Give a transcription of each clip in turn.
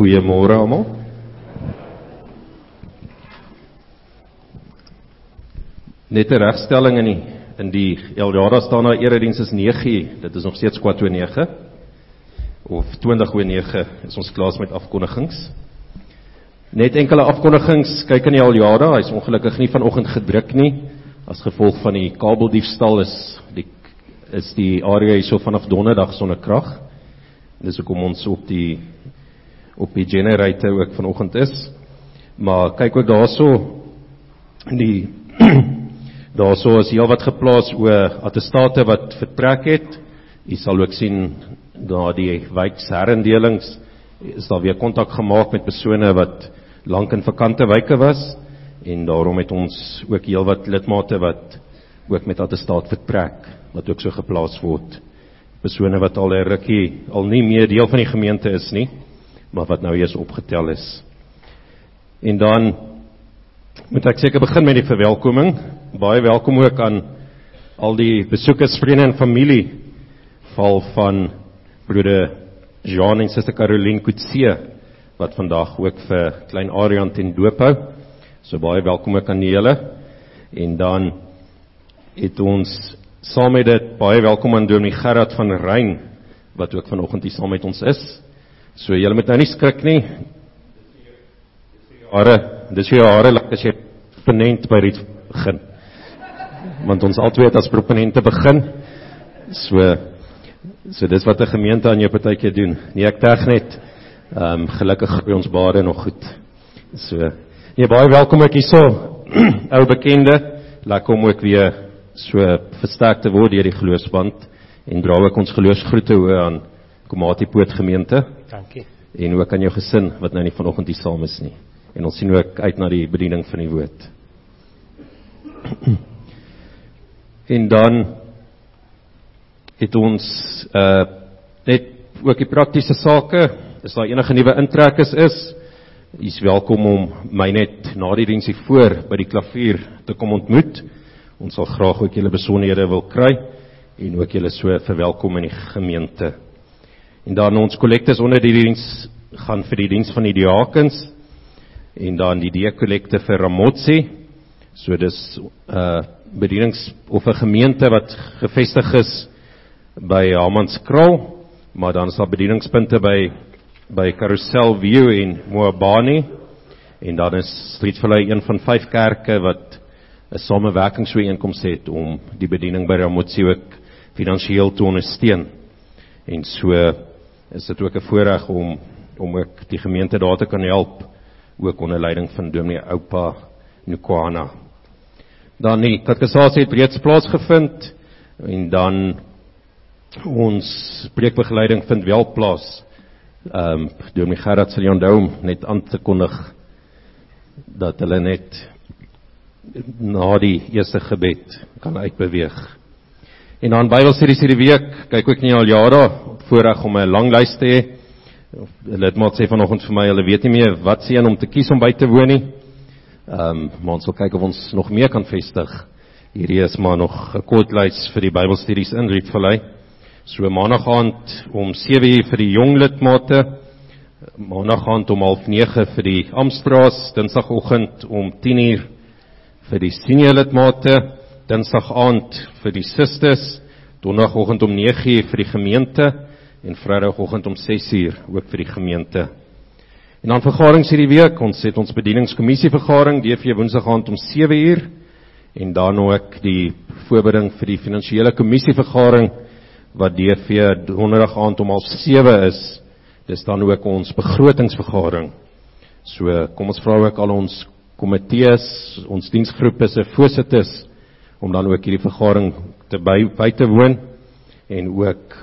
Goeiemôre almal. Net 'n regstelling in die in die Eldara staan daar erediens is 9:00. Dit is nog steeds kwart oor 9 of 20 oor 9 is ons klaar met afkondigings. Net enkele afkondigings. Kyk in die Eldara, hy's ongelukkig nie vanoggend gedruk nie as gevolg van die kabeldiefstal is die is die area hierso vanaf donderdag sonder krag. Dis hoekom ons op die op die generator ook vanoggend is. Maar kyk ook daarso die daarso is heel wat geplaas oor attestate wat vertrek het. U sal ook sien daar die wijksherendelings is daar weer kontak gemaak met persone wat lank in vakante wyke was en daarom het ons ook heel wat lidmate wat ook met attestaat vertrek wat ook so geplaas word. Persone wat al 'n rukkie al nie meer deel van die gemeente is nie maar wat nou eers opgetel is. En dan moet ek seker begin met die verwelkoming. Baie welkom ook aan al die besoekers, vriende en familie val van broeder Jean en suster Caroline Kutse wat vandag ook vir klein Arian ten doop hou. So baie welkom ook aan julle. En dan het ons saam met dit baie welkom aan Dominee Gerard van Rein wat ook vanoggend hier saam met ons is. So julle moet nou nie skrik nie. Hare, dis vir jou hare like as jy proponent by dit begin. Want ons albei het as proponente begin. So so dis wat 'n gemeente aan jou partykeer doen. Nee, ek terg net. Ehm um, gelukkig by ons bade nog goed. So nee, baie welkom ek hierso. Ou bekende, laat kom ook weer so versterk te word deur die geloofsband en dra ook ons geloofsgroete hoe aan Komati Poort gemeente. Dankie. En ook aan jou gesin wat nou nie vanoggend hier saam is nie. En ons sien ook uit na die bediening van die woord. En dan het ons uh net ook die praktiese sake, as daar enige nuwe intrekkers is, is welkom om my net na die diensie voor by die klavier te kom ontmoet. Ons sal graag ook julle besonderhede wil kry en ook julle so verwelkom in die gemeente. En dan ons kollektes onder die diens gaan vir die diens van die diakens en dan die deekollekte vir Ramotsi. So dis 'n uh, bedienings of 'n gemeente wat gevestig is by Hammanskraal, maar dan is daar bedieningspunte by by Carousel View en Moabani en dan is Street Valley een van vyf kerke wat 'n samewerkingsooreenkoms het om die bediening by Ramotsi ook finansiëel te ondersteun. En so is dit ook 'n voorreg om om ook die gemeente daar te kan help ook onder leiding van Dominee Oupa Nukwana. Dan die katekisasie het reeds plaasgevind en dan ons preekbegeleiding vind wel plaas. Ehm um, Dominee Gerard sal onthou net aan te kondig dat hulle net na die eerste gebed kan uitbeweeg. En dan Bybelstudies hierdie week, kyk ook nie al jare voorreg om 'n lang lys te hê. Hulle het maar sê vanoggend vir my, hulle weet nie meer wat se een om te kies om by te woon nie. Ehm, um, maar ons wil kyk of ons nog meer kan vestig. Hierdie is maar nog 'n kort lys vir die Bybelstudies in Rietvallei. So maandag aand om 7:00 vir die jong lidmate, maandag aand om 09:30 vir die Amstraas, Dinsdagoggend om 10:00 vir die senior lidmate, Dinsdag aand vir die susters donderdagoggend om 9:00 vir die gemeente en vrydagoggend om 6:00 ook vir die gemeente. En dan vergaderings hierdie week, ons het ons bedieningskommissie vergadering DV Woensdag aand om 7:00 en dan ook die voorbereiding vir die finansiële kommissie vergadering wat DV donderdag aand om 7:30 is. Dis dan ook ons begrotingsvergadering. So kom ons vra ook al ons komitees, ons diensgroepe se voorsitters om dan ook hierdie vergadering te by by te woon en ook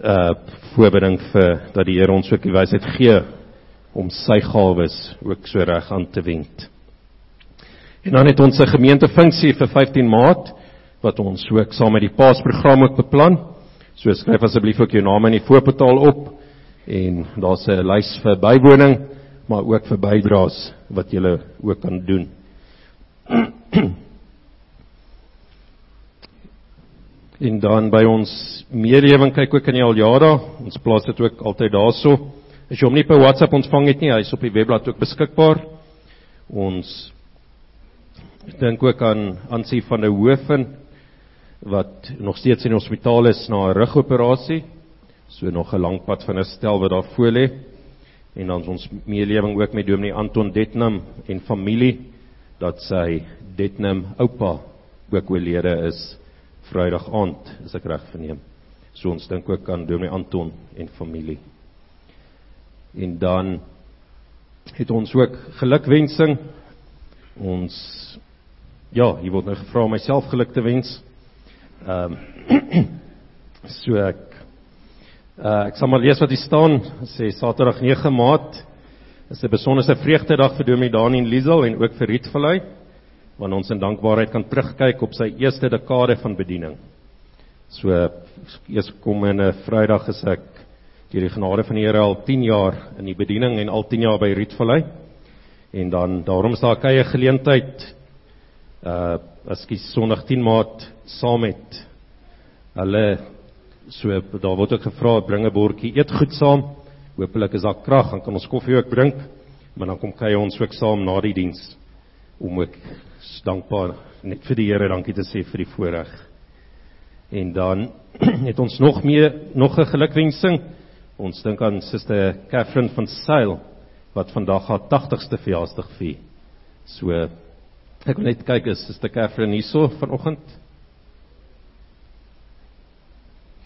uh voorbereiding vir dat die Here ons ook die wysheid gee om sy gawes ook so reg aan te wend. En dan het ons 'n gemeentefunksie vir 15 Maart wat ons ook saam met die Paasprogram ook beplan. So skryf asseblief ook jou naam in die voorportaal op en daar's 'n lys vir bywoning maar ook vir bydraes wat jy ook kan doen. En dan by ons meelewing kyk ook in die aljare, ons plaas dit ook altyd daarso. As jy hom nie per WhatsApp ontvang het nie, hy is op die webblad ook beskikbaar. Ons dink ook aan Ansie van der Hoeven wat nog steeds in die hospitaal is na 'n rugoperasie. So nog 'n lang pad van herstel wat daar voor lê. En dan ons meelewing ook met Dominee Anton Detnam en familie dat sy Detnam oupa ook oorlede is Vrydag aand, as ek reg verneem. So ons dink ook aan Dominee Anton en familie. En dan het ons ook gelukwensing. Ons ja, hier word nou gevra om myself geluk te wens. Ehm um, so ek uh, ek sal maar lees wat hier staan. Sê Saterdag 9 Maart is 'n besondere vreugdedag vir Dominee Dani en Liesel en ook vir Rietvlei wanneer ons in dankbaarheid kan terugkyk op sy eerste dekade van bediening. So eers kom in 'n Vrydag is ek deur die genade van die Here al 10 jaar in die bediening en al 10 jaar by Rietvlei. En dan daarom is daar 'n kye geleentheid uh as ek Sondag 10 Maart saam met hulle so daar word ook gevra bring 'n bordjie eetgoed saam. Hoopelik is daar krag, dan kan ons koffie ook drink, maar dan kom kuier ons ook saam na die diens om ook dankbaar net vir die Here dankie te sê vir die voorreg. En dan het ons nog meer nog 'n gelukwensing. Ons dink aan Suster Catherine van Sail wat vandag haar 80ste verjaarsdag vier. So ek wil net kyk is Suster Catherine hierso vanoggend.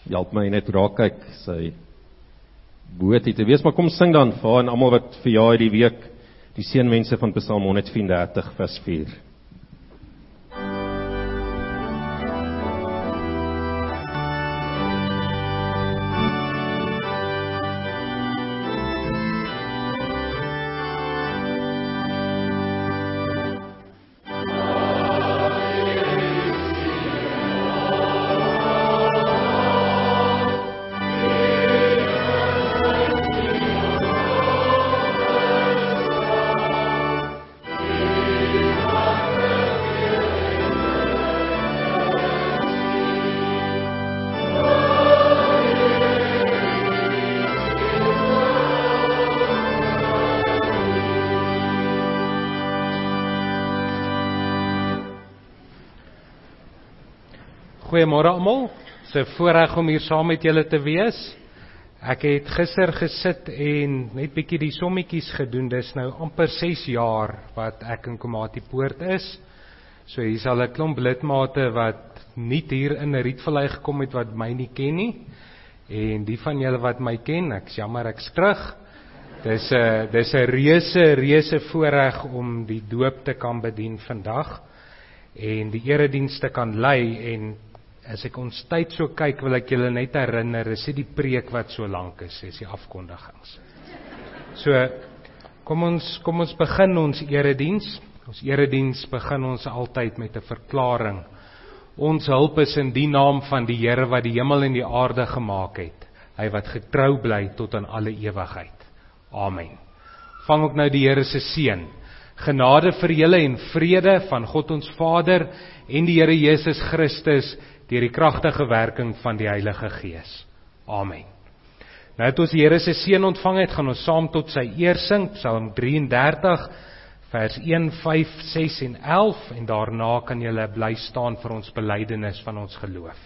Help my net raak kyk sy boot hier te wees, maar kom sing dan vir haar en almal wat verjaar hierdie week die seënwense van Psalm 134 vers 4. Goeiemôre almal. Se voorreg om hier saam met julle te wees. Ek het gister gesit en net bietjie die sommetjies gedoen. Dis nou amper 6 jaar wat ek in Komati Poort is. So hier's al 'n klomp lidmate wat nie hier in 'n Rietvallei gekom het wat my nie ken nie. En die van julle wat my ken, ek's jammer ek's terug. Dis 'n dis 'n reuse reuse voorreg om die doop te kan bedien vandag en die eredienste kan lei en as ek ons tyd so kyk, wil ek julle net herinner, is dit die preek wat so lank is, is die afkondigings. So kom ons kom ons begin ons erediens. Ons erediens begin ons altyd met 'n verklaring. Ons hulp is in die naam van die Here wat die hemel en die aarde gemaak het. Hy wat getrou bly tot aan alle ewigheid. Amen. Vang ook nou die Here se seën. Genade vir julle en vrede van God ons Vader en die Here Jesus Christus deur die kragtige werking van die Heilige Gees. Amen. Nou het ons die Here se seën ontvang het, gaan ons saam tot sy eer sing, Psalm 33 vers 1, 5, 6 en 11 en daarna kan jy bly staan vir ons belydenis van ons geloof.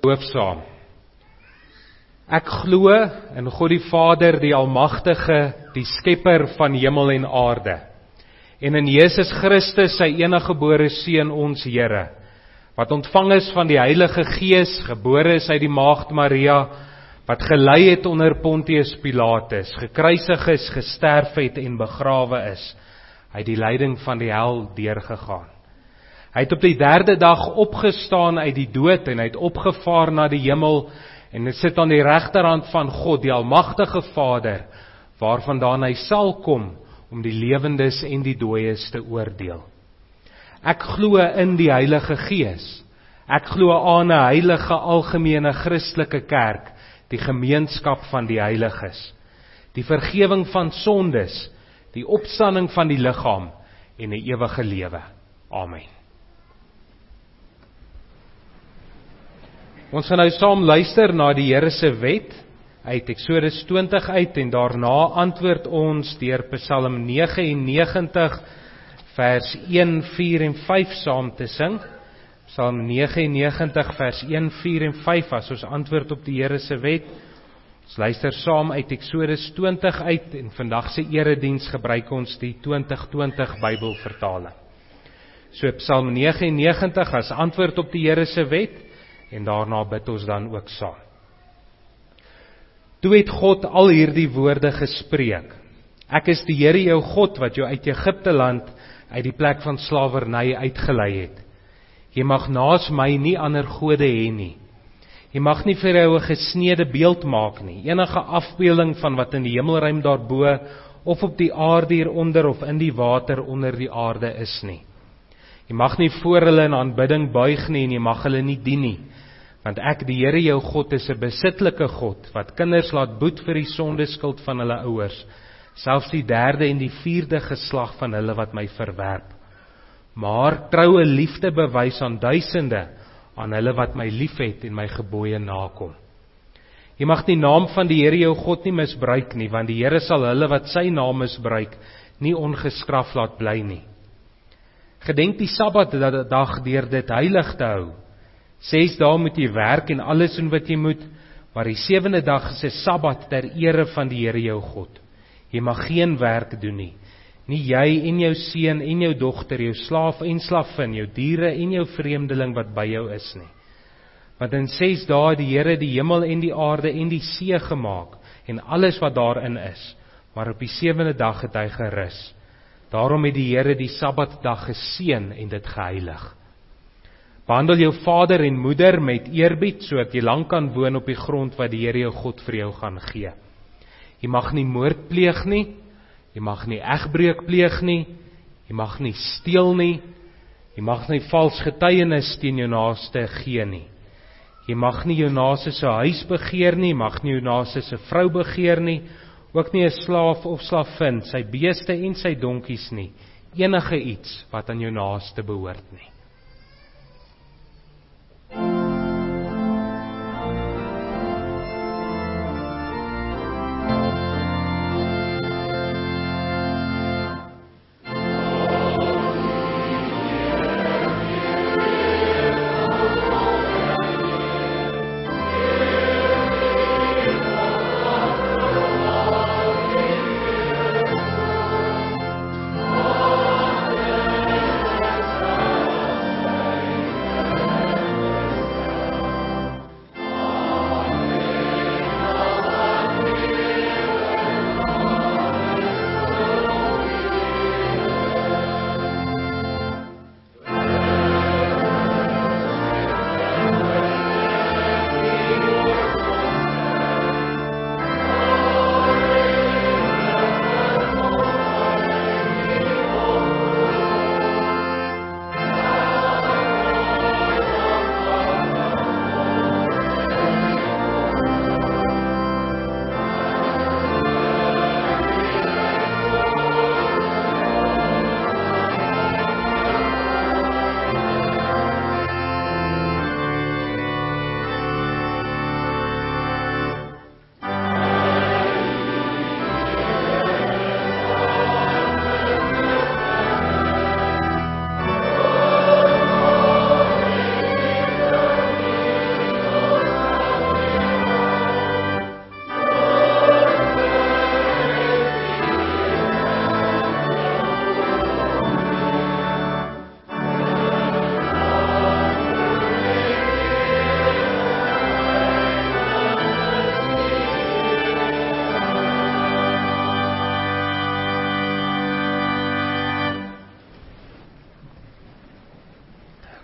Geloof saam. Ek glo in God die Vader, die Almagtige, die Skepper van hemel en aarde. En in Jesus Christus, sy eniggebore seun, ons Here, wat ontvang is van die Heilige Gees, gebore is uit die Maagd Maria, wat gelei het onder Pontius Pilatus, gekruisig is, gesterf het en begrawe is. Het die lyding van die hel deurgegaan. Hy het op die 3de dag opgestaan uit die dood en hy het opgevaar na die hemel en hy sit aan die regterhand van God, die almagtige Vader, waarvandaan hy sal kom om die lewendes en die dooies te oordeel. Ek glo in die Heilige Gees. Ek glo aan 'n heilige algemene Christelike kerk, die gemeenskap van die heiliges, die vergifnis van sondes, die opstanding van die liggaam en 'n ewige lewe. Amen. Ons gaan nou saam luister na die Here se wet uit Eksodus 20 uit en daarna antwoord ons deur Psalm 99 vers 1, 4 en 5 saam te sing. Psalm 99 vers 1, 4 en 5 as ons antwoord op die Here se wet. Ons luister saam uit Eksodus 20 uit en vandag se erediens gebruik ons die 2020 Bybelvertaling. So Psalm 99 as antwoord op die Here se wet en daarna bid ons dan ook saam. Toe het God al hierdie woorde gespreek. Ek is die Here jou God wat jou uit Egipte land uit die plek van slawerny uitgelei het. Jy mag naas my nie ander gode hê nie. Jy mag nie vir jou 'n gesneede beeld maak nie, enige afbeelding van wat in die hemelruim daarbo of op die aarde hieronder of in die water onder die aarde is nie. Jy mag nie voor hulle in aanbidding buig nie en jy mag hulle nie dien nie want ek die Here jou God is 'n besittelike God wat kinders laat boet vir die sondeskuld van hulle ouers selfs die derde en die vierde geslag van hulle wat my verwerp. Maar troue liefde bewys aan duisende aan hulle wat my liefhet en my gebooie nakom. Jy mag die naam van die Here jou God nie misbruik nie want die Here sal hulle wat sy naam misbruik nie ongestraf laat bly nie. Gedenk die sabbat dag deur dit heilig te hou 6 dae moet jy werk en alles doen wat jy moet, maar die sewende dag is 'n Sabbat ter ere van die Here jou God. Jy mag geen werk doen nie. Nie jy en jou seun en jou dogter, jou slaaf en slavin, jou diere en jou vreemdeling wat by jou is nie. Want in 6 dae het die Here die hemel en die aarde en die see gemaak en alles wat daarin is, maar op die sewende dag het hy gerus. Daarom het die Here die Sabbatdag geseën en dit geheilig. Behandel jou vader en moeder met eerbied sodat jy lank kan woon op die grond wat die Here jou God vir jou gaan gee. Jy mag nie moord pleeg nie. Jy mag nie egbreuk pleeg nie. Jy mag nie steel nie. Jy mag nie vals getuienis teen jou naaste gee nie. Jy mag nie jou naaste se huis begeer nie, mag nie jou naaste se vrou begeer nie, ook nie 'n slaaf of slavin, sy beeste en sy donkies nie, enige iets wat aan jou naaste behoort nie.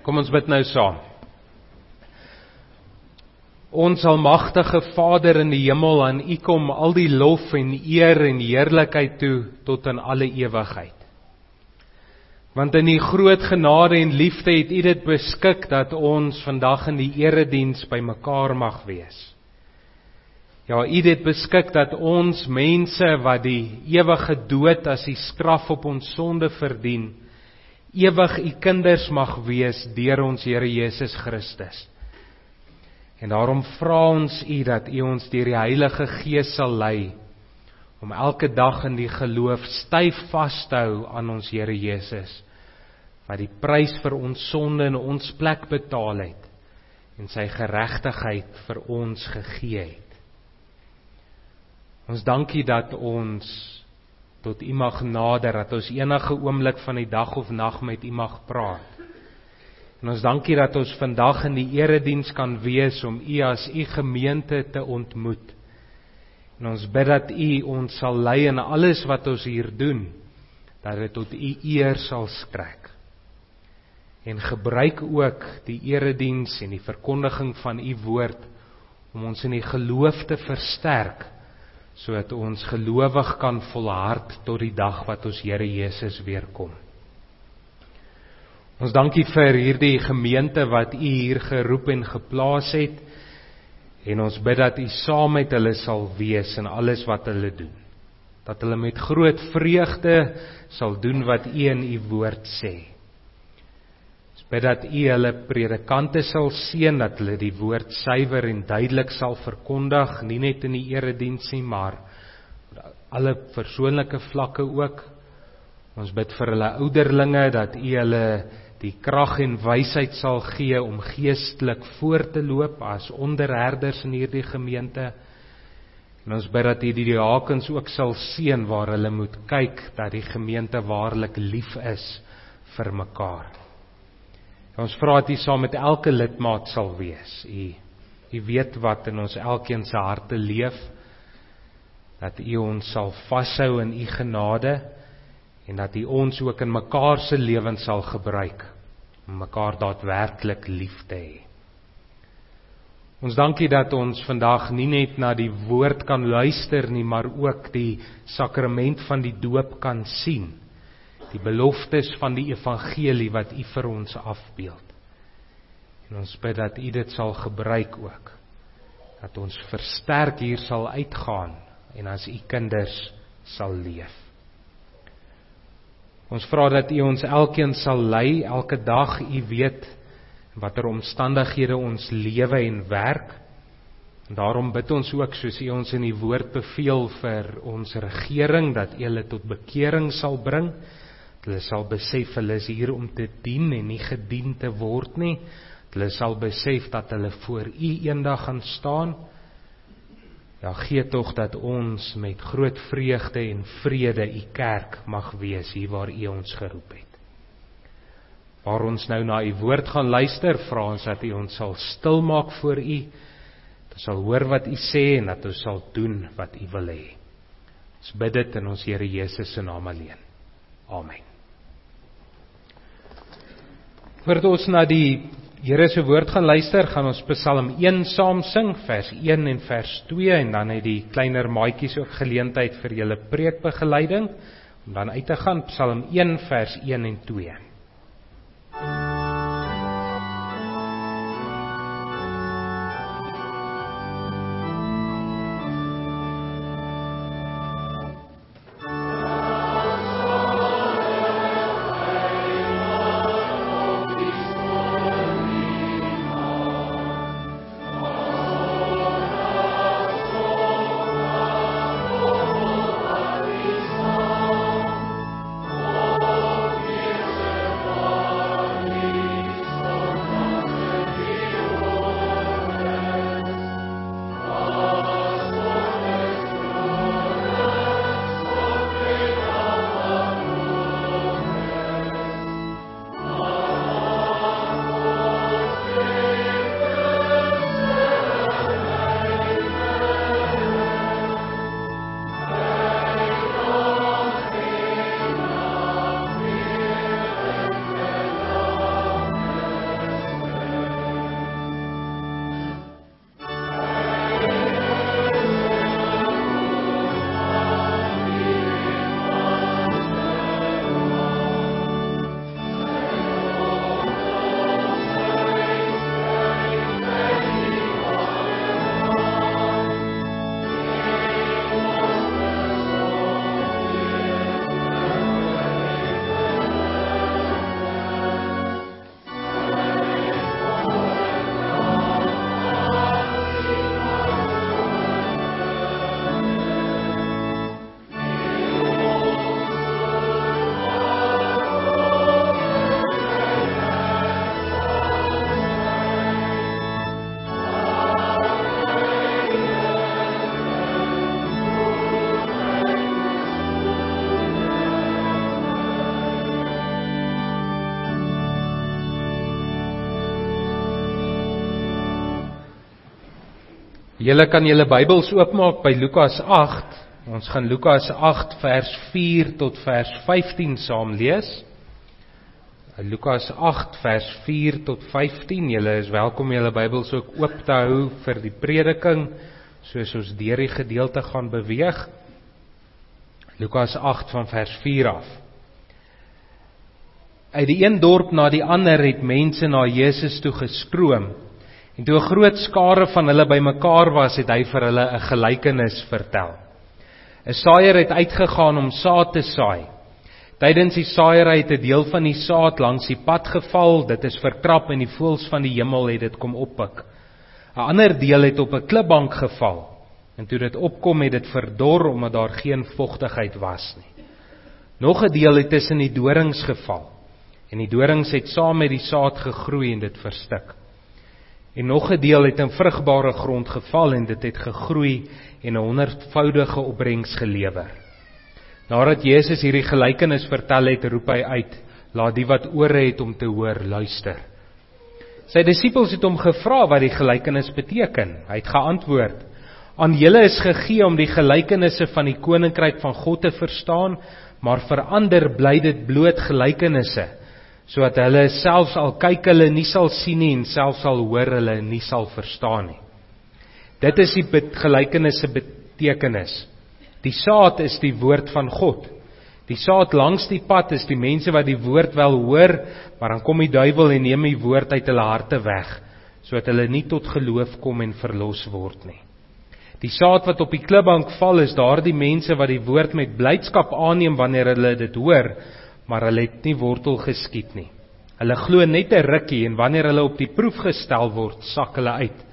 Kom ons bid nou saam. Ons almagtige Vader in die hemel, aan U kom al die lof en eer en heerlikheid toe tot in alle ewigheid. Want in U groot genade en liefde het U dit beskik dat ons vandag in die erediens bymekaar mag wees. Ja, U het beskik dat ons mense wat die ewige dood as die straf op ons sonde verdien, ewig U kinders mag wees deur ons Here Jesus Christus. En daarom vra ons U dat U ons deur die Heilige Gees sal lei om elke dag in die geloof styf vas te hou aan ons Here Jesus wat die prys vir ons sonde in ons plek betaal het en sy geregtigheid vir ons gegee het. Ons dankie dat ons tot U mag nader dat ons enige oomblik van die dag of nag met U mag praat. En ons dankie dat ons vandag in die erediens kan wees om U as U gemeente te ontmoet. En ons bid dat U ons sal lei in alles wat ons hier doen, dat dit tot U eer sal strek. En gebruik ook die erediens en die verkondiging van U woord om ons in die geloof te versterk sodat ons gelowig kan volhard tot die dag wat ons Here Jesus weer kom. Ons dankie vir hierdie gemeente wat U hier geroep en geplaas het en ons bid dat U saam met hulle sal wees in alles wat hulle doen. Dat hulle met groot vreugde sal doen wat U in U woord sê. Bid dat U hulle predikante sal seën dat hulle die woord suiwer en duidelik sal verkondig, nie net in die erediens nie, maar alle persoonlike vlakke ook. Ons bid vir hulle ouderlinge dat U hulle die krag en wysheid sal gee om geestelik voor te loop as onderherders in hierdie gemeente. En ons bid dat hierdie diakens ook sal seën waar hulle moet kyk dat die gemeente waarlik lief is vir mekaar. Ons vra dat U saam met elke lidmaat sal wees. U U weet wat in ons elkeen se harte leef. Dat U ons sal vashou in U genade en dat U ons ook in mekaar se lewens sal gebruik om mekaar daadwerklik lief te hê. Ons dankie dat ons vandag nie net na die woord kan luister nie, maar ook die sakrament van die doop kan sien. Die beloftes van die evangelie wat U vir ons afbeeld. En ons bid dat U dit sal gebruik ook. Dat ons versterk hier sal uitgaan en as U kinders sal leef. Ons vra dat U ons elkeen sal lei elke dag. U weet watter omstandighede ons lewe en werk. En daarom bid ons ook soos U ons in die woord beveel vir ons regering dat hulle tot bekering sal bring. Hulle sal besef hulle is hier om te dien en nie gedien te word nie. Hulle sal besef dat hulle voor U eendag gaan staan. Ja gee tog dat ons met groot vreugde en vrede u kerk mag wees hier waar u ons geroep het. Waar ons nou na u woord gaan luister, vra ons dat u ons sal stil maak voor u. Dat ons sal hoor wat u sê en dat ons sal doen wat u wil hê. Ons bid dit in ons Here Jesus se naam alleen. Amen. Voordat ons na die Here se woord gaan luister, gaan ons Psalm 1 saam sing, vers 1 en vers 2 en dan het die kleiner maatjies ook geleentheid vir julle preekbegeleiding om dan uit te gaan Psalm 1 vers 1 en 2. Julle kan julle Bybels oopmaak by Lukas 8. Ons gaan Lukas 8 vers 4 tot vers 15 saam lees. Lukas 8 vers 4 tot 15. Julle is welkom julle Bybels ook oop te hou vir die prediking soos ons deur die gedeelte gaan beweeg. Lukas 8 van vers 4 af. Uit die een dorp na die ander het mense na Jesus toe gestroom. En toe 'n groot skare van hulle bymekaar was, het hy vir hulle 'n gelykenis vertel. 'n Saaier het uitgegaan om saad te saai. Tydens die saaiery het 'n deel van die saad langs die pad geval, dit is vertrap en die voëls van die hemel het dit kom oppik. 'n Ander deel het op 'n klipbank geval. En toe dit opkom het dit verdor omdat daar geen vogtigheid was nie. Nog 'n deel het tussen die dorings geval. En die dorings het saam met die saad gegroei en dit verstik. En nog 'n deel het in vrugbare grond geval en dit het gegroei en 'n honderdvoudige opbrengs gelewer. Nadat Jesus hierdie gelykenis vertel het, roep hy uit: "Laat die wat ore het om te hoor, luister." Sy disippels het hom gevra wat die gelykenis beteken. Hy het geantwoord: "Aan julle is gegee om die gelykenisse van die koninkryk van God te verstaan, maar vir ander bly dit bloot gelykenisse." Sodat hulle selfs al kyk hulle nie sal sien nie en selfs al hoor hulle nie sal verstaan nie. Dit is die gelykenisse betekenis. Die saad is die woord van God. Die saad langs die pad is die mense wat die woord wel hoor, maar dan kom die duiwel en neem die woord uit hulle harte weg, sodat hulle nie tot geloof kom en verlos word nie. Die saad wat op die klipbank val is daardie mense wat die woord met blydskap aanneem wanneer hulle dit hoor, maar hulle het nie wortel geskiet nie. Hulle glo net 'n rukkie en wanneer hulle op die proef gestel word, sak hulle uit.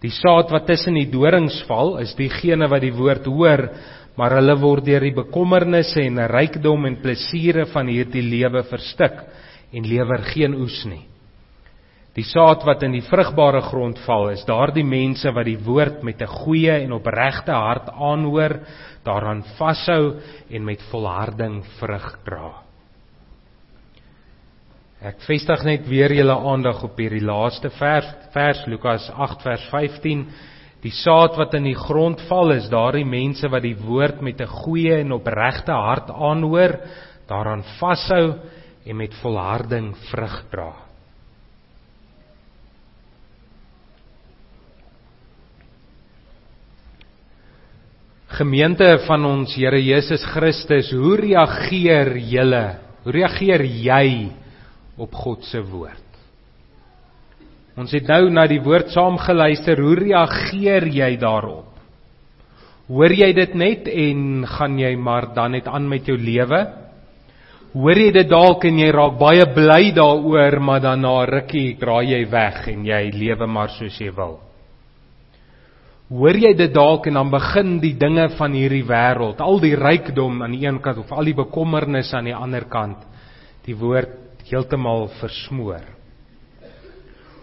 Die saad wat tussen die dorings val, is diegene wat die woord hoor, maar hulle word deur die bekommernisse en rykdom en plesiere van hierdie lewe verstik en lewer geen oes nie. Die saad wat in die vrugbare grond val, is daardie mense wat die woord met 'n goeie en opregte hart aanhoor, daaraan vashou en met volharding vrug dra. Ek vestig net weer julle aandag op hierdie laaste vers, vers Lukas 8 vers 15. Die saad wat in die grond val is daardie mense wat die woord met 'n goeie en opregte hart aanhoor, daaraan vashou en met volharding vrug dra. Gemeente van ons Here Jesus Christus, hoe reageer julle? Hoe reageer jy op God se woord. Ons het nou na die woord saam geluister. Hoe reageer jy daarop? Hoor jy dit net en gaan jy maar dan net aan met jou lewe? Hoor jy dit dalk en jy raak baie bly daaroor, maar dan na rukkie draai jy weg en jy lewe maar soos jy wil. Hoor jy dit dalk en dan begin die dinge van hierdie wêreld, al die rykdom aan die een kant of al die bekommernisse aan die ander kant, die woord heeltemal versmoor?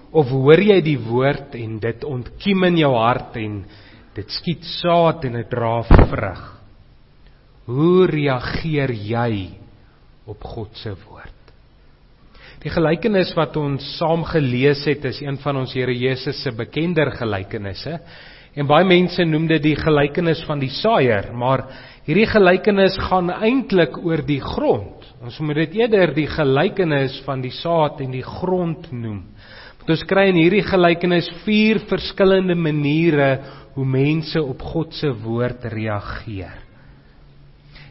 Of hoor jy die woord en dit ontkiem in jou hart en dit skiet saad en dit dra vrug? Hoe reageer jy op God se woord? Die gelykenis wat ons saam gelees het is een van ons Here Jesus se bekender gelykenisse. En baie mense noem dit die gelykenis van die saaier, maar hierdie gelykenis gaan eintlik oor die grond. Ons moet dit eerder die gelykenis van die saad en die grond noem. Want ons kry in hierdie gelykenis vier verskillende maniere hoe mense op God se woord reageer.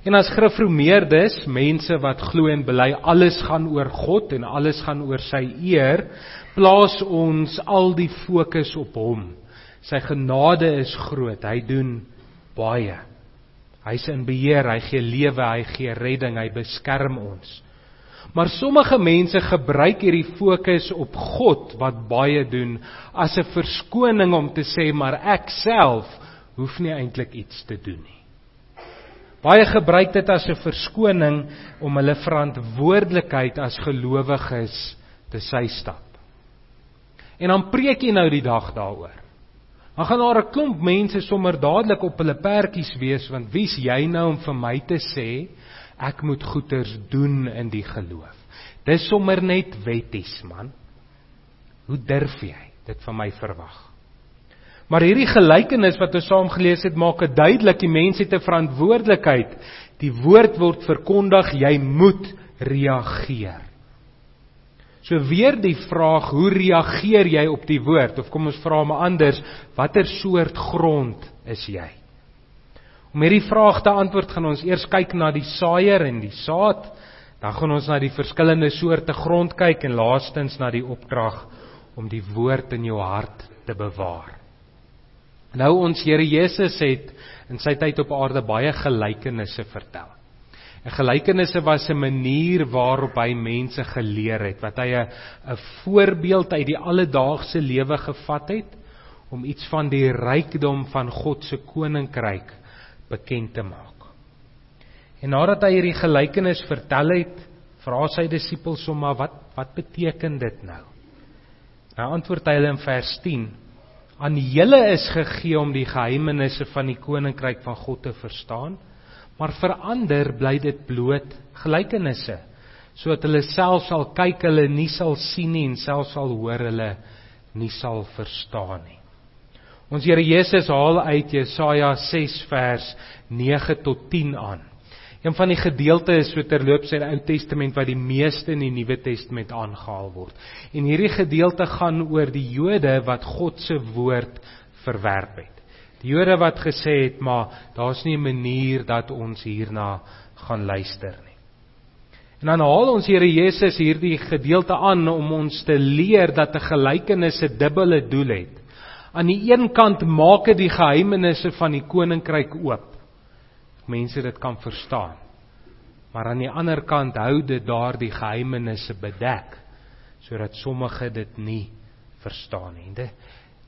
En as gereformeerdes, mense wat glo en bely alles gaan oor God en alles gaan oor sy eer, plaas ons al die fokus op hom. Sy genade is groot. Hy doen baie. Hy's in beheer, hy gee lewe, hy gee redding, hy beskerm ons. Maar sommige mense gebruik hierdie fokus op God wat baie doen as 'n verskoning om te sê maar ek self hoef nie eintlik iets te doen nie. Baie gebruik dit as 'n verskoning om hulle verantwoordelikheid as gelowiges te sy stap. En dan preek jy nou die dag daaroor. Dan gaan daar 'n klomp mense sommer dadelik op hulle perdjies wees want wie's jy nou om vir my te sê ek moet goeders doen in die geloof. Dis sommer net wetties man. Hoe durf jy dit van my verwag? Maar hierdie gelykenis wat ons saam gelees het, maak dit duidelik die mens het 'n verantwoordelikheid. Die woord word verkondig, jy moet reageer. So weer die vraag, hoe reageer jy op die woord? Of kom ons vra maar anders, watter soort grond is jy? Om hierdie vraag te antwoord, gaan ons eers kyk na die saaier en die saad. Dan gaan ons na die verskillende soorte grond kyk en laastens na die opdrag om die woord in jou hart te bewaar. Nou ons Here Jesus het in sy tyd op aarde baie gelykenisse vertel. 'n Gelykenisse was 'n manier waarop hy mense geleer het, wat hy 'n 'n voorbeeld uit die alledaagse lewe gevat het om iets van die rykdom van God se koninkryk bekend te maak. En nadat hy hierdie gelykenis vertel het, vra sy disippels hom maar wat wat beteken dit nou? Nou antwoord hy hulle in vers 10 aan julle is gegee om die geheimenisse van die koninkryk van God te verstaan, maar vir ander bly dit bloot gelykenisse, sodat hulle self sal kyk, hulle nie sal sien nie en self sal hoor, hulle nie sal verstaan nie. Ons Here Jesus haal uit Jesaja 6 vers 9 tot 10 aan. Een van die gedeeltes so terloops in die Ou Testament wat die meeste in die Nuwe Testament aangehaal word. En hierdie gedeelte gaan oor die Jode wat God se woord verwerp het. Die Jode wat gesê het, maar daar's nie 'n manier dat ons hierna gaan luister nie. En dan haal ons Here Jesus hierdie gedeelte aan om ons te leer dat 'n gelykenis 'n dubbele doel het. Aan die een kant maak dit die geheimenisse van die koninkryk oop mense dit kan verstaan. Maar aan die ander kant hou dit daardie geheimenisse bedek sodat sommige dit nie verstaan nie. Dit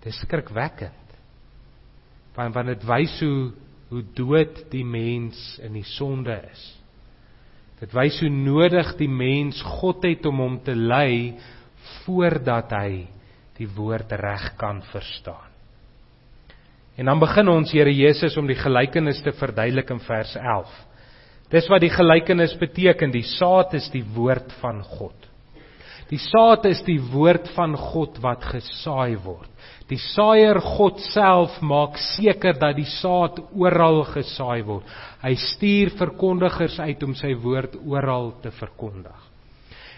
dis skrikwekkend. Want want dit wys hoe hoe dood die mens in die sonde is. Dit wys hoe nodig die mens God het om hom te lei voordat hy die woord reg kan verstaan. En dan begin ons Here Jesus om die gelykenis te verduidelik in vers 11. Dis wat die gelykenis beteken, die saad is die woord van God. Die saad is die woord van God wat gesaai word. Die saaier God self maak seker dat die saad oral gesaai word. Hy stuur verkondigers uit om sy woord oral te verkondig.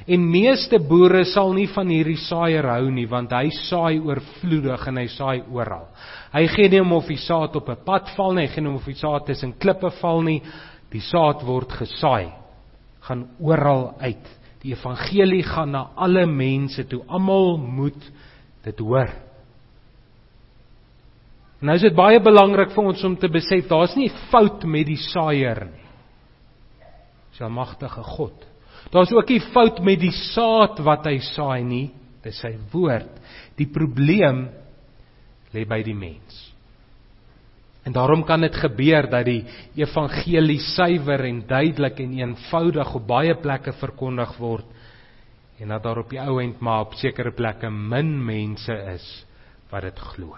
En meeste boere sal nie van hierdie saaier hou nie want hy saai oorvloedig en hy saai oral. Hy gee nie om of die saad op 'n pad val nie, hy gee nie om of die saad tussen klippe val nie. Die saad word gesaai gaan oral uit. Die evangelie gaan na alle mense toe. Almal moet dit hoor. Nou is dit baie belangrik vir ons om te besef daar's nie fout met die saaier nie. Dis 'n magtige God. Daar's ook nie fout met die saad wat hy saai nie, dis sy woord. Die probleem lê by die mens. En daarom kan dit gebeur dat die evangelie suiwer en duidelik en eenvoudig op baie plekke verkondig word en dat daar op die ou end maar op sekere plekke min mense is wat dit glo.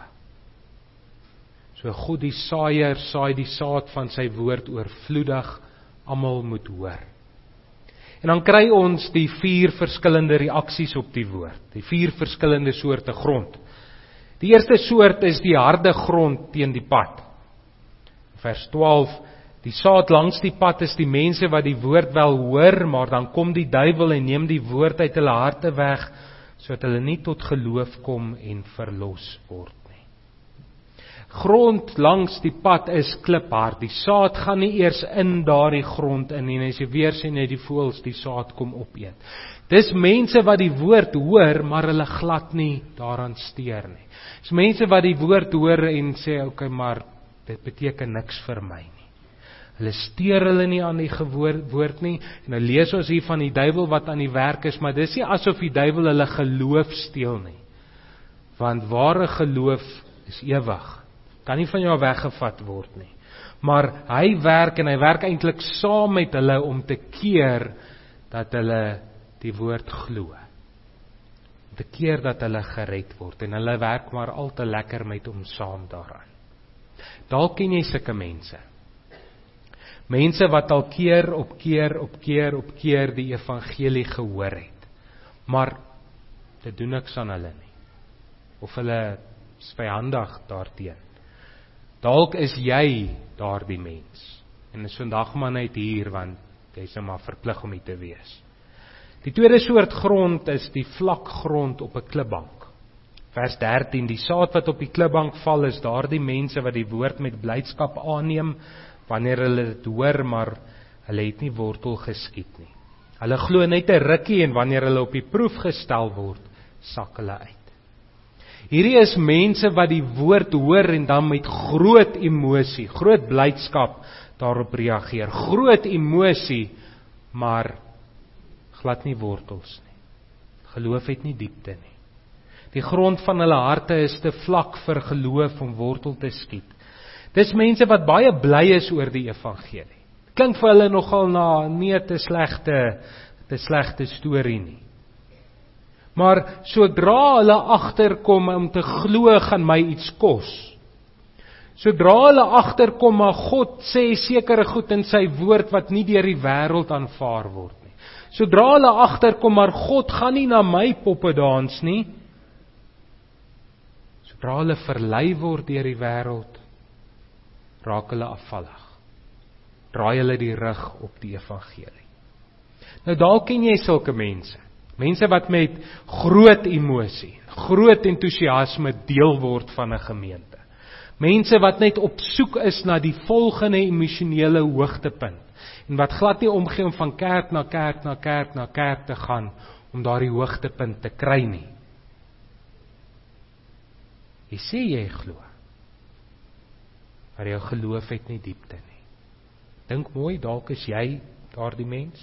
So God die saaier saai die saad van sy woord oorvloedig, almal moet hoor. En dan kry ons die vier verskillende reaksies op die woord, die vier verskillende soorte grond. Die eerste soort is die harde grond teen die pad. Vers 12: Die saad langs die pad is die mense wat die woord wel hoor, maar dan kom die duiwel en neem die woord uit hulle harte weg sodat hulle nie tot geloof kom en verlos word grond langs die pad is kliphard. Die saad gaan nie eers in daardie grond in nie. As jy weer sien net die voëls die saad kom opeet. Dis mense wat die woord hoor, maar hulle glad nie daaraan steur nie. Dis mense wat die woord hoor en sê, "Oké, okay, maar dit beteken niks vir my nie." Hulle steur hulle nie aan die woord nie. En nou lees ons hier van die duiwel wat aan die werk is, maar dis nie asof die duiwel hulle geloof steel nie. Want ware geloof is ewig kan nie van jou weggevat word nie. Maar hy werk en hy werk eintlik saam met hulle om te keer dat hulle die woord glo. Om te keer dat hulle gered word en hulle werk maar al te lekker met hom saam daaraan. Dalk ken jy sulke mense. Mense wat al keer op keer op keer op keer die evangelie gehoor het. Maar dit doen niks aan hulle nie. Of hulle is vyandig daarteenoor. Dalk is jy daardie mens. En is vandag maar net hier want jy's nou maar verplig om dit te wees. Die tweede soort grond is die vlak grond op 'n klipbank. Vers 13: Die saad wat op die klipbank val is daardie mense wat die woord met blydskap aanneem wanneer hulle dit hoor, maar hulle het nie wortel geskiet nie. Hulle glo net 'n rukkie en wanneer hulle op die proef gestel word, sak hulle uit. Hierdie is mense wat die woord hoor en dan met groot emosie, groot blydskap daarop reageer. Groot emosie, maar glad nie wortels nie. Geloof het nie diepte nie. Die grond van hulle harte is te vlak vir geloof om wortel te skiet. Dis mense wat baie bly is oor die evangelie. Klink vir hulle nogal na nie te slegte te slegte storie nie. Maar sodra hulle agterkom om te glo gaan my iets kos. Sodra hulle agterkom maar God sê sekere goed in sy woord wat nie deur die wêreld aanvaar word nie. Sodra hulle agterkom maar God gaan nie na my poppe dans nie. Sodra hulle verlei word deur die wêreld raak hulle afvallig. Draai hulle die rug op die evangelie. Nou dalk ken jy sulke mense. Mense wat met groot emosie, groot entoesiasme deel word van 'n gemeente. Mense wat net op soek is na die volgende emosionele hoogtepunt en wat glad nie omgee om van kerk na kerk na kerk na kerk te gaan om daardie hoogtepunt te kry nie. Jy sê jy glo. Maar jou geloof het nie diepte nie. Dink mooi, dalk is jy daardie mens.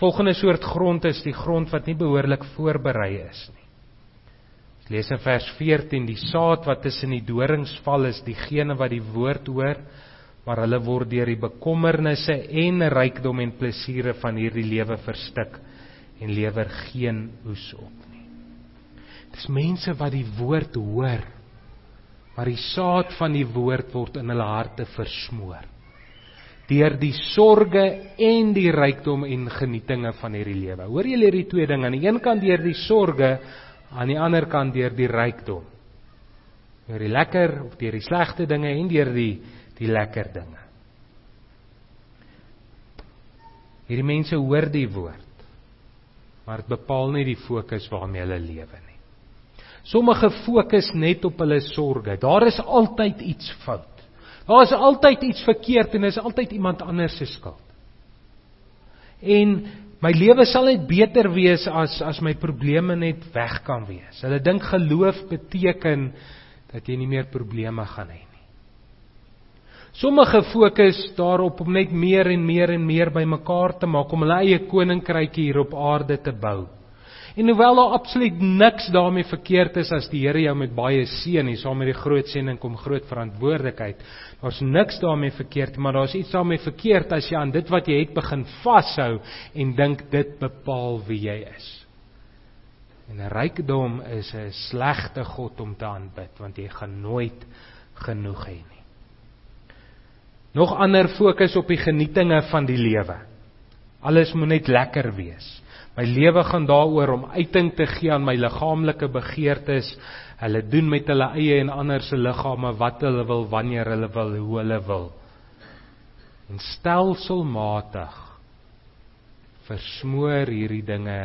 Volgende soort grond is die grond wat nie behoorlik voorberei is nie. Ons lees in vers 14 die saad wat tussen die dorings val is diegene wat die woord hoor, maar hulle word deur die bekommernisse en rykdom en plesiere van hierdie lewe verstik en lewer geen oes op. Dis mense wat die woord hoor, maar die saad van die woord word in hulle harte versmoor deur die sorge en die rykdom en genietinge van hierdie lewe. Hoor julle hierdie twee dinge? Aan die een kant deur die sorge, aan die ander kant deur die rykdom. Deur die lekker of deur die slegte dinge en deur die die lekker dinge. Hierdie mense hoor die woord, maar dit bepaal nie die fokus waarmee hulle lewe nie. Sommige fokus net op hulle sorge. Daar is altyd iets fout. Daar is altyd iets verkeerd en is altyd iemand anders se skuld. En my lewe sal net beter wees as as my probleme net weg kan wees. Hulle dink geloof beteken dat jy nie meer probleme gaan hê nie. Sommige fokus daarop om net meer en meer en meer bymekaar te maak om hulle eie koninkrykie hier op aarde te bou. En hoewel daar absoluut niks daarmee verkeerd is as die Here jou met baie seën, en saam met die groot seëning kom groot verantwoordelikheid. Daar's niks daarmee verkeerd, maar daar's iets daarmee verkeerd as jy aan dit wat jy het begin vashou en dink dit bepaal wie jy is. En rykdom is 'n slegte god om te aanbid, want jy gaan nooit genoeg hê nie. Nog ander fokus op die genietinge van die lewe. Alles moet net lekker wees. My lewe gaan daaroor om uiting te gee aan my liggaamlike begeertes. Hulle doen met hulle eie en ander se liggame wat hulle wil, wanneer hulle wil, hoe hulle wil. En stelselmatig versmoor hierdie dinge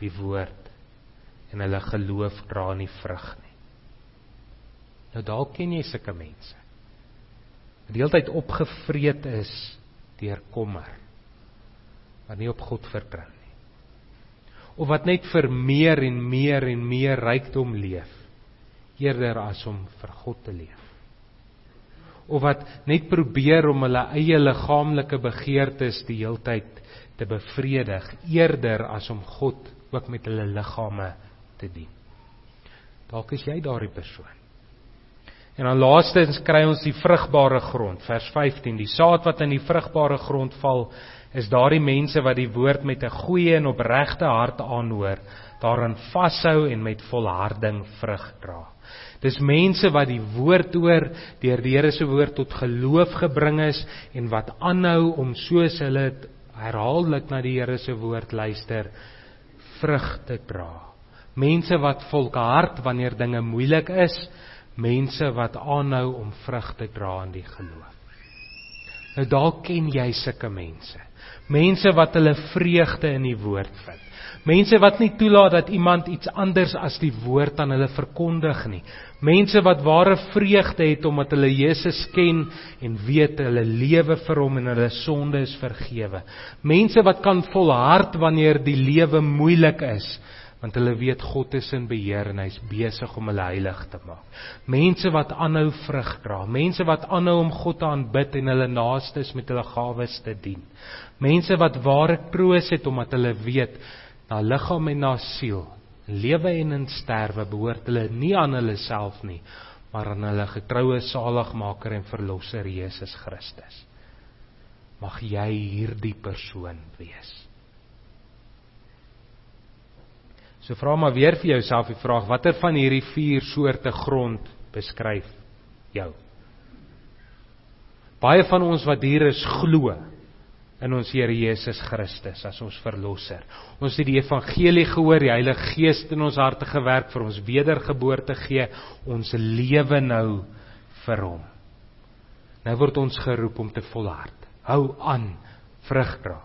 die woord en hulle geloof dra nie vrug nie. Nou dalk ken jy sulke mense. Wat deeltyd opgevreet is deur kommer. Wat nie op God vertrou of wat net vir meer en meer en meer rykdom leef eerder as om vir God te leef. Of wat net probeer om hulle eie liggaamlike begeertes die heeltyd te bevredig eerder as om God ook met hulle liggame te dien. Dalk is jy daardie persoon. En dan laastens kry ons die vrugbare grond vers 15 die saad wat in die vrugbare grond val is daardie mense wat die woord met 'n goeie en opregte hart aanhoor, daarin vashou en met volharding vrug dra. Dis mense wat die woord hoor, deur die Here se woord tot geloof gebring is en wat aanhou om soos hulle herhaaldelik na die Here se woord luister, vrug te dra. Mense wat volhard wanneer dinge moeilik is, mense wat aanhou om vrug te dra in die geloof. Nou dalk ken jy sulke mense. Mense wat hulle vreugde in die woord vind. Mense wat nie toelaat dat iemand iets anders as die woord aan hulle verkondig nie. Mense wat ware vreugde het omdat hulle Jesus ken en weet hulle lewe vir hom en hulle sonde is vergewe. Mense wat kan volhard wanneer die lewe moeilik is want hulle weet God is in beheer en hy's besig om hulle heilig te maak. Mense wat aanhou vrug dra, mense wat aanhou om God te aanbid en hulle naastes met hulle gawes te dien. Mense wat ware troos het omdat hulle weet na liggaam en na siel, lewe en in sterwe behoort hulle nie aan hulle self nie, maar aan hulle getroue saligmaker en verlosser Jesus Christus. Mag jy hierdie persoon wees. So vra maar weer vir jouself die vraag: watter van hierdie vier soorte grond beskryf jou? Baie van ons wat hier is glo in ons Here Jesus Christus as ons verlosser. Ons het die evangelie gehoor, die Heilige Gees in ons harte gewerk vir ons wedergeboorte gee, ons lewe nou vir hom. Nou word ons geroep om te volhard. Hou aan, vrug dra.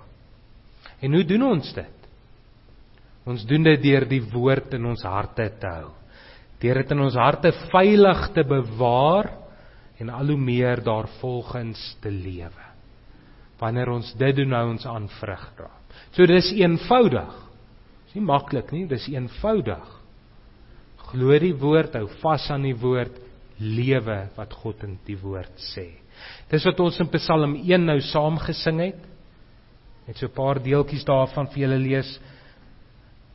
En hoe doen ons dit? Ons doen dit deur die woord in ons harte te hou. Deur dit in ons harte veilig te bewaar en al hoe meer daarvolgens te lewe. Wanneer ons dit doen, nou ons aan vrug dra. So dis eenvoudig. Dis nie maklik nie, dis eenvoudig. Glo die woord, hou vas aan die woord, lewe wat God in die woord sê. Dis wat ons in Psalm 1 nou saam gesing het. Net so 'n paar deeltjies daarvan vir julle lees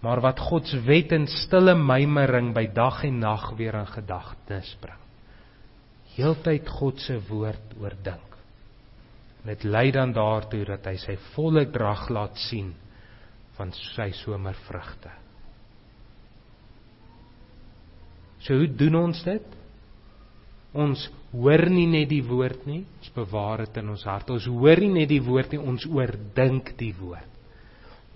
maar wat God se wet in stille mymering by dag en nag weer in gedagtes bring. Heeltyd God se woord oordink. Dit lei dan daartoe dat hy sy volle drag laat sien van sy somervrugte. So hoe doen ons dit? Ons hoor nie net die woord nie, ons bewaar dit in ons hart. Ons hoor nie net die woord nie, ons oordink die woord.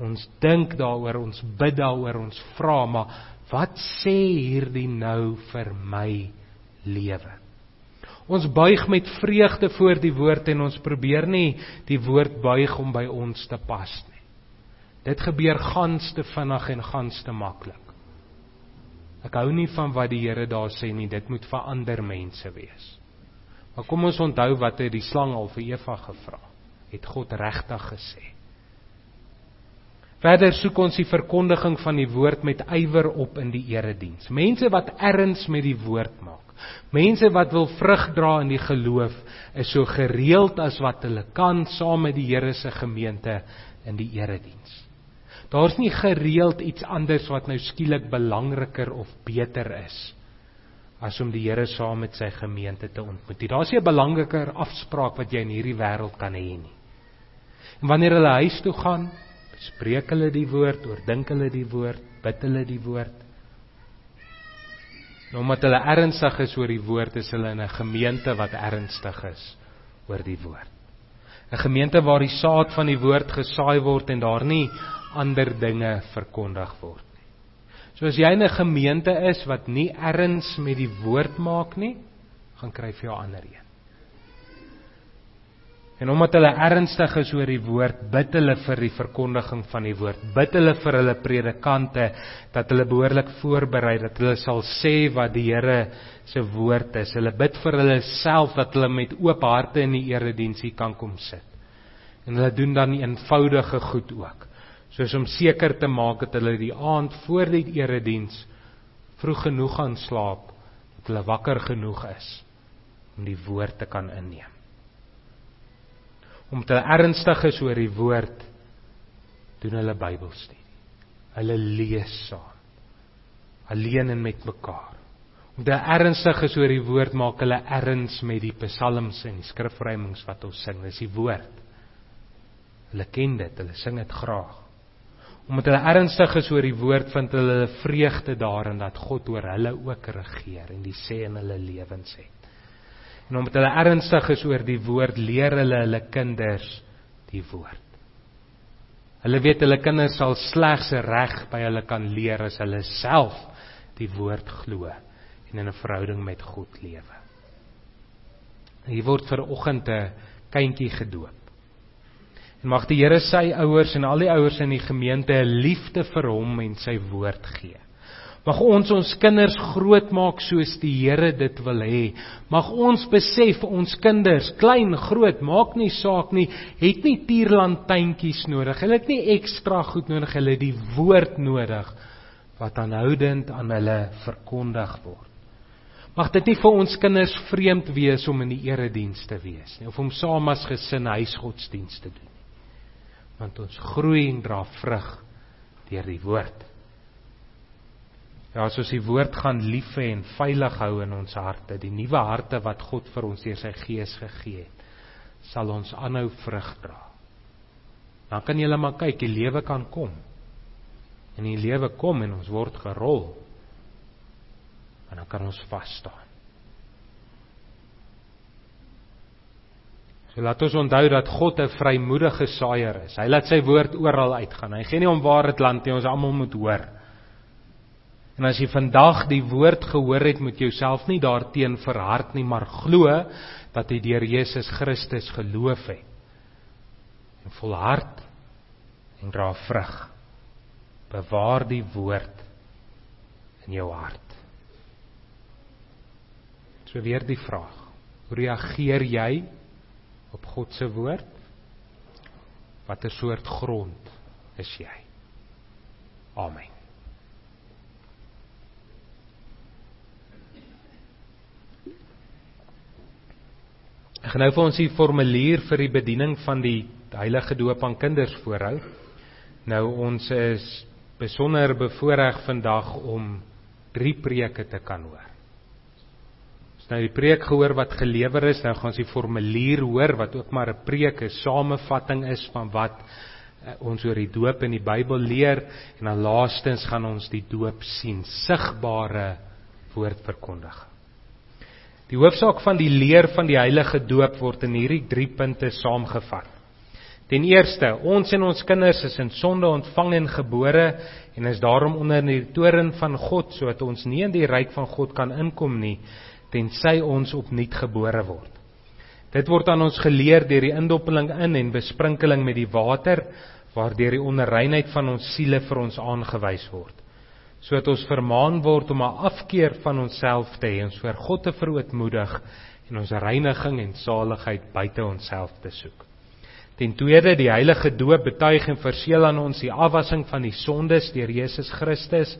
Ons dink daaroor, ons bid daaroor, ons vra, maar wat sê hierdie nou vir my lewe? Ons buig met vreugde voor die woord en ons probeer nie die woord buig om by ons te pas nie. Dit gebeur gans te vinnig en gans te maklik. Ek hou nie van wat die Here daar sê nie, dit moet vir ander mense wees. Maar kom ons onthou wat het die slang al vir Eva gevra? Het God regtig gesê? Verder soek ons die verkondiging van die woord met ywer op in die erediens. Mense wat erns met die woord maak. Mense wat wil vrug dra in die geloof is so gereeld as wat hulle kan saam met die Here se gemeente in die erediens. Daar's nie gereeld iets anders wat nou skielik belangriker of beter is as om die Here saam met sy gemeente te ontmoet. Daar's nie 'n belangriker afspraak wat jy in hierdie wêreld kan hê nie. En wanneer hulle huis toe gaan, Spreek hulle die woord, oordink hulle die woord, bid hulle die woord. Nou omdat hulle ernstig is oor die woord, is hulle in 'n gemeente wat ernstig is oor die woord. 'n Gemeente waar die saad van die woord gesaai word en daar nie ander dinge verkondig word nie. So as jy in 'n gemeente is wat nie erns met die woord maak nie, gaan kry jy 'n ander een. En omdat hulle ernstig is oor die woord, bid hulle vir die verkondiging van die woord. Bid hulle vir hulle predikante dat hulle behoorlik voorberei dat hulle sal sê wat die Here se woord is. Hulle bid vir hulle self dat hulle met oop harte in die erediensie kan kom sit. En hulle doen dan eenvoudige goed ook. Soos om seker te maak dat hulle die aand voor die erediens vroeg genoeg gaan slaap dat hulle wakker genoeg is om die woord te kan inneem omdat hulle ernstig is oor die woord doen hulle Bybelstudie. Hulle lees saam. Alleen en met mekaar. Omdat hulle ernstig is oor die woord maak hulle erns met die psalms en die skrifrymings wat ons sing. Dis die woord. Hulle ken dit, hulle sing dit graag. Omdat hulle ernstig is oor die woord vind hulle vreugde daarin dat God oor hulle ook regeer en die sê in hulle lewens het. En omdat hulle ernstig is oor die woord, leer hulle hulle kinders die woord. Hulle weet hulle kinders sal slegs reg by hulle kan leer as hulle self die woord glo en in 'n verhouding met God lewe. Hier word vir oggend 'n kindjie gedoop. En mag die Here sy ouers en al die ouers in die gemeente 'n liefde vir hom en sy woord gee. Mag ons ons kinders grootmaak soos die Here dit wil hê. Mag ons besef ons kinders, klein, groot, maak nie saak nie, het nie tierlantuintjies nodig. Hulle het nie ekstra goed nodig, hulle het die woord nodig wat aanhoudend aan hulle verkondig word. Mag dit nie vir ons kinders vreemd wees om in die erediens te wees nie of om saam as gesin huisgodsdienst te doen nie. Want ons groei en dra vrug deur die woord. Ja, as ons die woord gaan lief hê en veilig hou in ons harte, die nuwe harte wat God vir ons deur sy Gees gegee het, sal ons aanhou vrug dra. Dan kan jy net maar kyk, die lewe kan kom. En die lewe kom en ons word gerol. En dan kan ons vas staan. So laat ons onthou dat God 'n vrymoedige saaier is. Hy laat sy woord oral uitgaan. Hy gee nie om waar dit land nie, ons almal moet hoor. En as jy vandag die woord gehoor het, moet jouself nie daarteen verhard nie, maar glo dat jy deur Jesus Christus geloof het. En volhard en dra vrug. Bewaar die woord in jou hart. So weer die vraag: Hoe reageer jy op God se woord? Watter soort grond is jy? Amen. Ek gaan nou vir ons die formulier vir die bediening van die heilige doop aan kinders voorhou. Nou ons is besonder bevoorreg vandag om drie preke te kan hoor. Ons nou die preek gehoor wat gelewer is, nou gaan ons die formulier hoor wat ook maar 'n preek, 'n samevatting is van wat uh, ons oor die doop in die Bybel leer en dan laastens gaan ons die doop sien, sigbare woordverkondiging. Die hoofsaak van die leer van die heilige doop word in hierdie 3 punte saamgevat. Ten eerste, ons en ons kinders is in sonde ontvang en gebore en is daarom onder die toren van God sodat ons nie in die ryk van God kan inkom nie tensy ons opnuut gebore word. Dit word aan ons geleer deur die indoppeling in en besprinkeling met die water waardeur die onreinheid van ons siele vir ons aangewys word sodat ons vermaan word om 'n afkeer van onsself te hê, ons vir God te verootmoedig en ons reiniging en saligheid buite onsself te soek. Ten tweede, die heilige doop betuig en verseël aan ons die afwassing van die sondes deur Jesus Christus.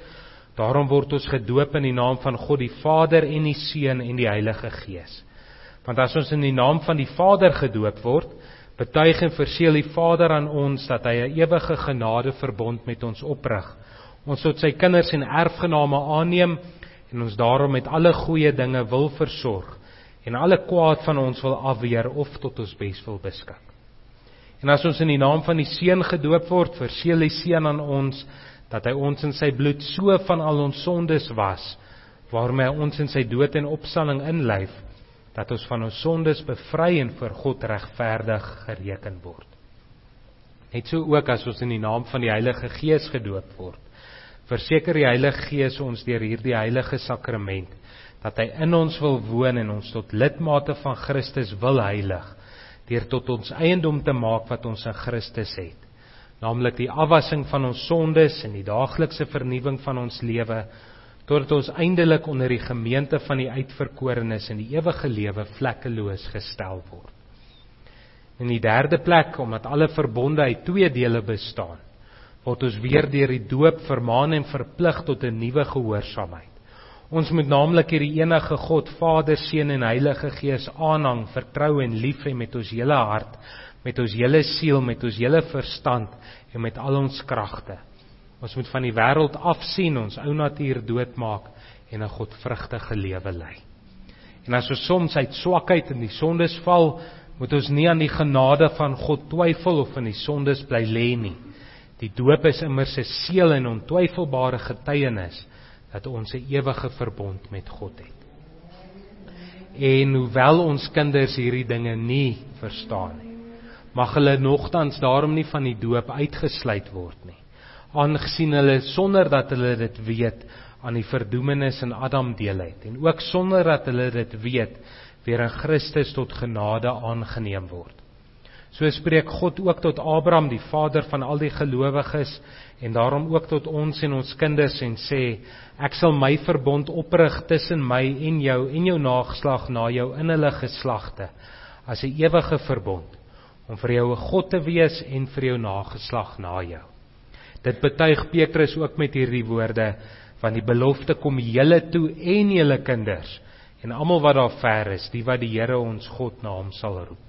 Daarom word ons gedoop in die naam van God die Vader en die Seun en die Heilige Gees. Want as ons in die naam van die Vader gedoop word, betuig en verseël die Vader aan ons dat hy 'n ewige genade verbond met ons oprig ons tot sy kinders en erfgename aanneem en ons daarom met alle goeie dinge wil versorg en alle kwaad van ons wil afweer of tot ons bes wil beskik. En as ons in die naam van die Seun gedoop word, verseël die Seun aan ons dat hy ons in sy bloed so van al ons sondes was, waarmee hy ons in sy dood en opstanding inlyf, dat ons van ons sondes bevry en vir God regverdig gereken word. Net so ook as ons in die naam van die Heilige Gees gedoop word, verseker die Heilige Gees ons deur hierdie heilige sakrament dat hy in ons wil woon en ons tot lidmate van Christus wil heilig deur tot ons eiendom te maak wat ons in Christus het naamlik die afwassing van ons sondes en die daaglikse vernuwing van ons lewe totdat ons eindelik onder die gemeente van die uitverkorenes in die ewige lewe vlekkeloos gestel word. In die derde plek omdat alle verbonde uit twee dele bestaan word ons weer deur die doop vermaan en verplig tot 'n nuwe gehoorsaamheid. Ons moet naamlik hierdie enige God, Vader, Seun en Heilige Gees aanhang, vertrou en lief hê met ons hele hart, met ons hele siel, met ons hele verstand en met al ons kragte. Ons moet van die wêreld afsien, ons ou natuur doodmaak en 'n godvrugtige lewe lei. En as ons soms uit swakheid in die sondes val, moet ons nie aan die genade van God twyfel of in die sondes bly lê nie. Die doop is immers 'n seël en ontwyfelbare getuienis dat ons 'n ewige verbond met God het. En hoewel ons kinders hierdie dinge nie verstaan nie, mag hulle nogtans daarom nie van die doop uitgesluit word nie. Aangesien hulle sonder dat hulle dit weet aan die verdoemenis in Adam deel het en ook sonder dat hulle dit weet weer in Christus tot genade aangeneem word. So spreek God ook tot Abraham, die vader van al die gelowiges en daarom ook tot ons en ons kinders en sê ek sal my verbond oprig tussen my en jou en jou nageslag na jou in hulle geslagte as 'n ewige verbond om vir jou 'n God te wees en vir jou nageslag na jou. Dit betuig Petrus ook met hierdie woorde van die belofte kom julle toe en julle kinders en almal wat daar ver is, die wat die Here ons God na hom sal roep.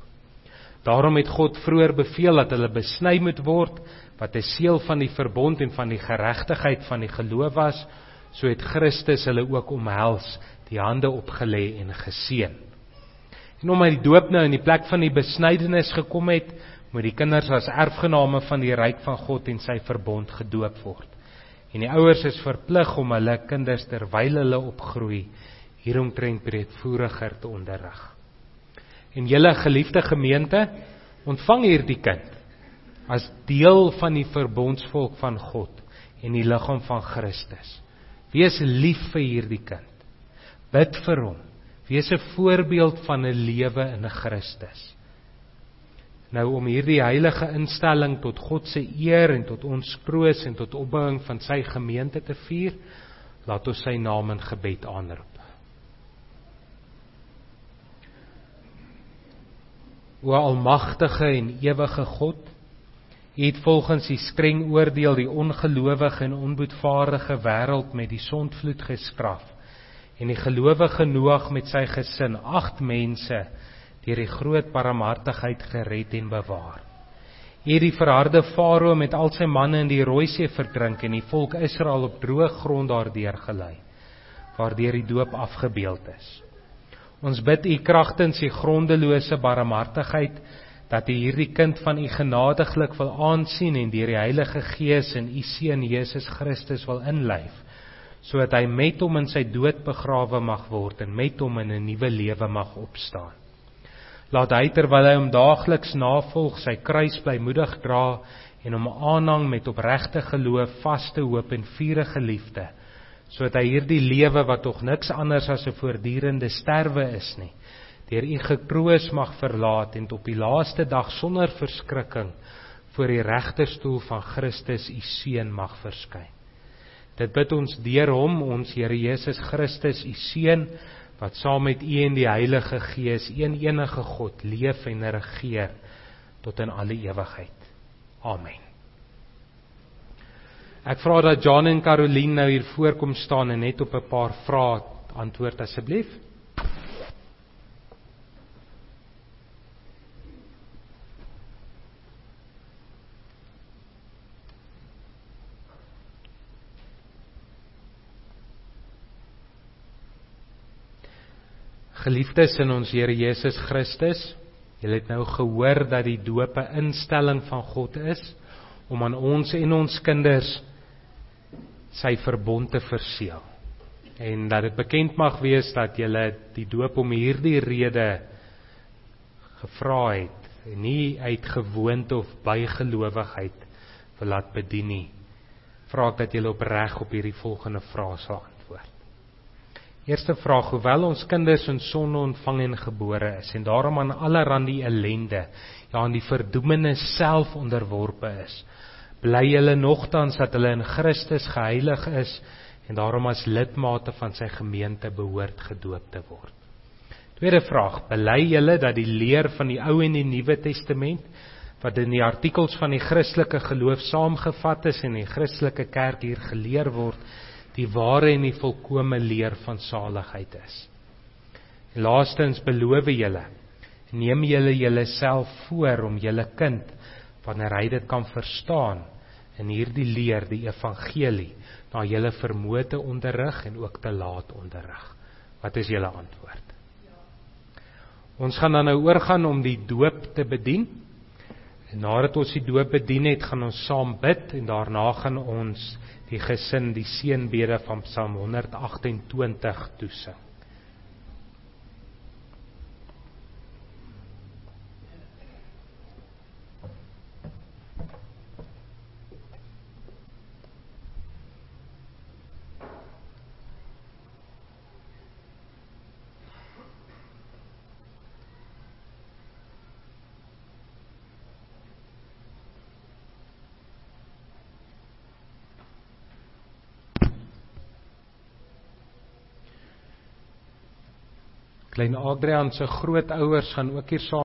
Daarom het God vroeër beveel dat hulle besny moet word wat 'n seël van die verbond en van die geregtigheid van die geloof was, so het Christus hulle ook omhels, die hande opgelê en geseën. En omdat die doop nou in die plek van die besnydenis gekom het, moet die kinders as erfgename van die ryk van God en sy verbond gedoop word. En die ouers is verplig om hulle kinders terwyl hulle opgroei hieromtrent breedvoeriger te onderrig. En julle geliefde gemeente, ontvang hierdie kind as deel van die verbondsvolk van God en die liggaam van Christus. Wees lief vir hierdie kind. Bid vir hom. Wees 'n voorbeeld van 'n lewe in Christus. Nou om hierdie heilige instelling tot God se eer en tot ons kroos en tot opbouing van sy gemeente te vier, laat ons sy naam in gebed aanroep. O almagtige en ewige God, U het volgens die streng oordeel die ongelowige en onboetvaardige wêreld met die sondvloed geskraap en die gelowige Noag met sy gesin, agt mense deur die groot barmhartigheid gered en bewaar. U het die verharde Farao met al sy manne in die Rooi See verdrink en die volk Israel op droë grond daardeur gelei, waardeur die doop afgebeeld is. Ons bid U kragtens U grondelose barmhartigheid dat U hierdie kind van U genadiglik wil aansien en deur die Heilige Gees in U seun Jesus Christus wil inlyf sodat hy met hom in sy dood begrawe mag word en met hom in 'n nuwe lewe mag opstaan. Laat hy terwyl hy hom daagliks navolg sy kruis blymoedig dra en hom aanhang met opregte geloof, vaste hoop en vurige liefde sodat hy hierdie lewe wat tog niks anders as 'n voortdurende sterwe is nie, deur u gekroos mag verlaat en op die laaste dag sonder verskrikking voor die regterstoel van Christus u seun mag verskyn. Dit bid ons deur hom, ons Here Jesus Christus, u seun, wat saam met u en die Heilige Gees, een enige God, leef en regeer tot in alle ewigheid. Amen. Ek vra dat Jan en Caroline nou hier voorkom staan en net op 'n paar vrae antwoord asseblief. Geliefdes in ons Here Jesus Christus, julle het nou gehoor dat die doop 'n instelling van God is om aan ons en ons kinders sy verbond te verseël. En dat dit bekend mag wees dat jy die doop om hierdie rede gevra het en nie uit gewoonte of bygelowigheid wil laat bedien nie. Vra ek dat jy opreg op hierdie volgende vrae sal antwoord. Eerste vraag: Hoewel ons kinders in sonde ontvang en gebore is en daarom aan allerlei ellende, ja aan die verdoemenis self onderworpe is, bly hulle nogtans dat hulle in Christus geheilig is en daarom as lidmate van sy gemeente behoort gedoop te word. Tweede vraag: Bely julle dat die leer van die Ou en die Nuwe Testament wat in die artikels van die Christelike geloof saamgevat is en in die Christelike kerk hier geleer word, die ware en die volkomme leer van saligheid is? En laastens beloof julle neem julle julleself voor om julle kind wanneer hy dit kan verstaan in hierdie leer die evangelie na julle vermoë te onderrig en ook te laat onderrig. Wat is julle antwoord? Ons gaan dan nou oorgaan om die doop te bedien. En nadat ons die doop bedien het, gaan ons saam bid en daarna gaan ons die gesin die seënbede van Psalm 128 toesing. Klein Adrian se grootouers gaan ook hier saam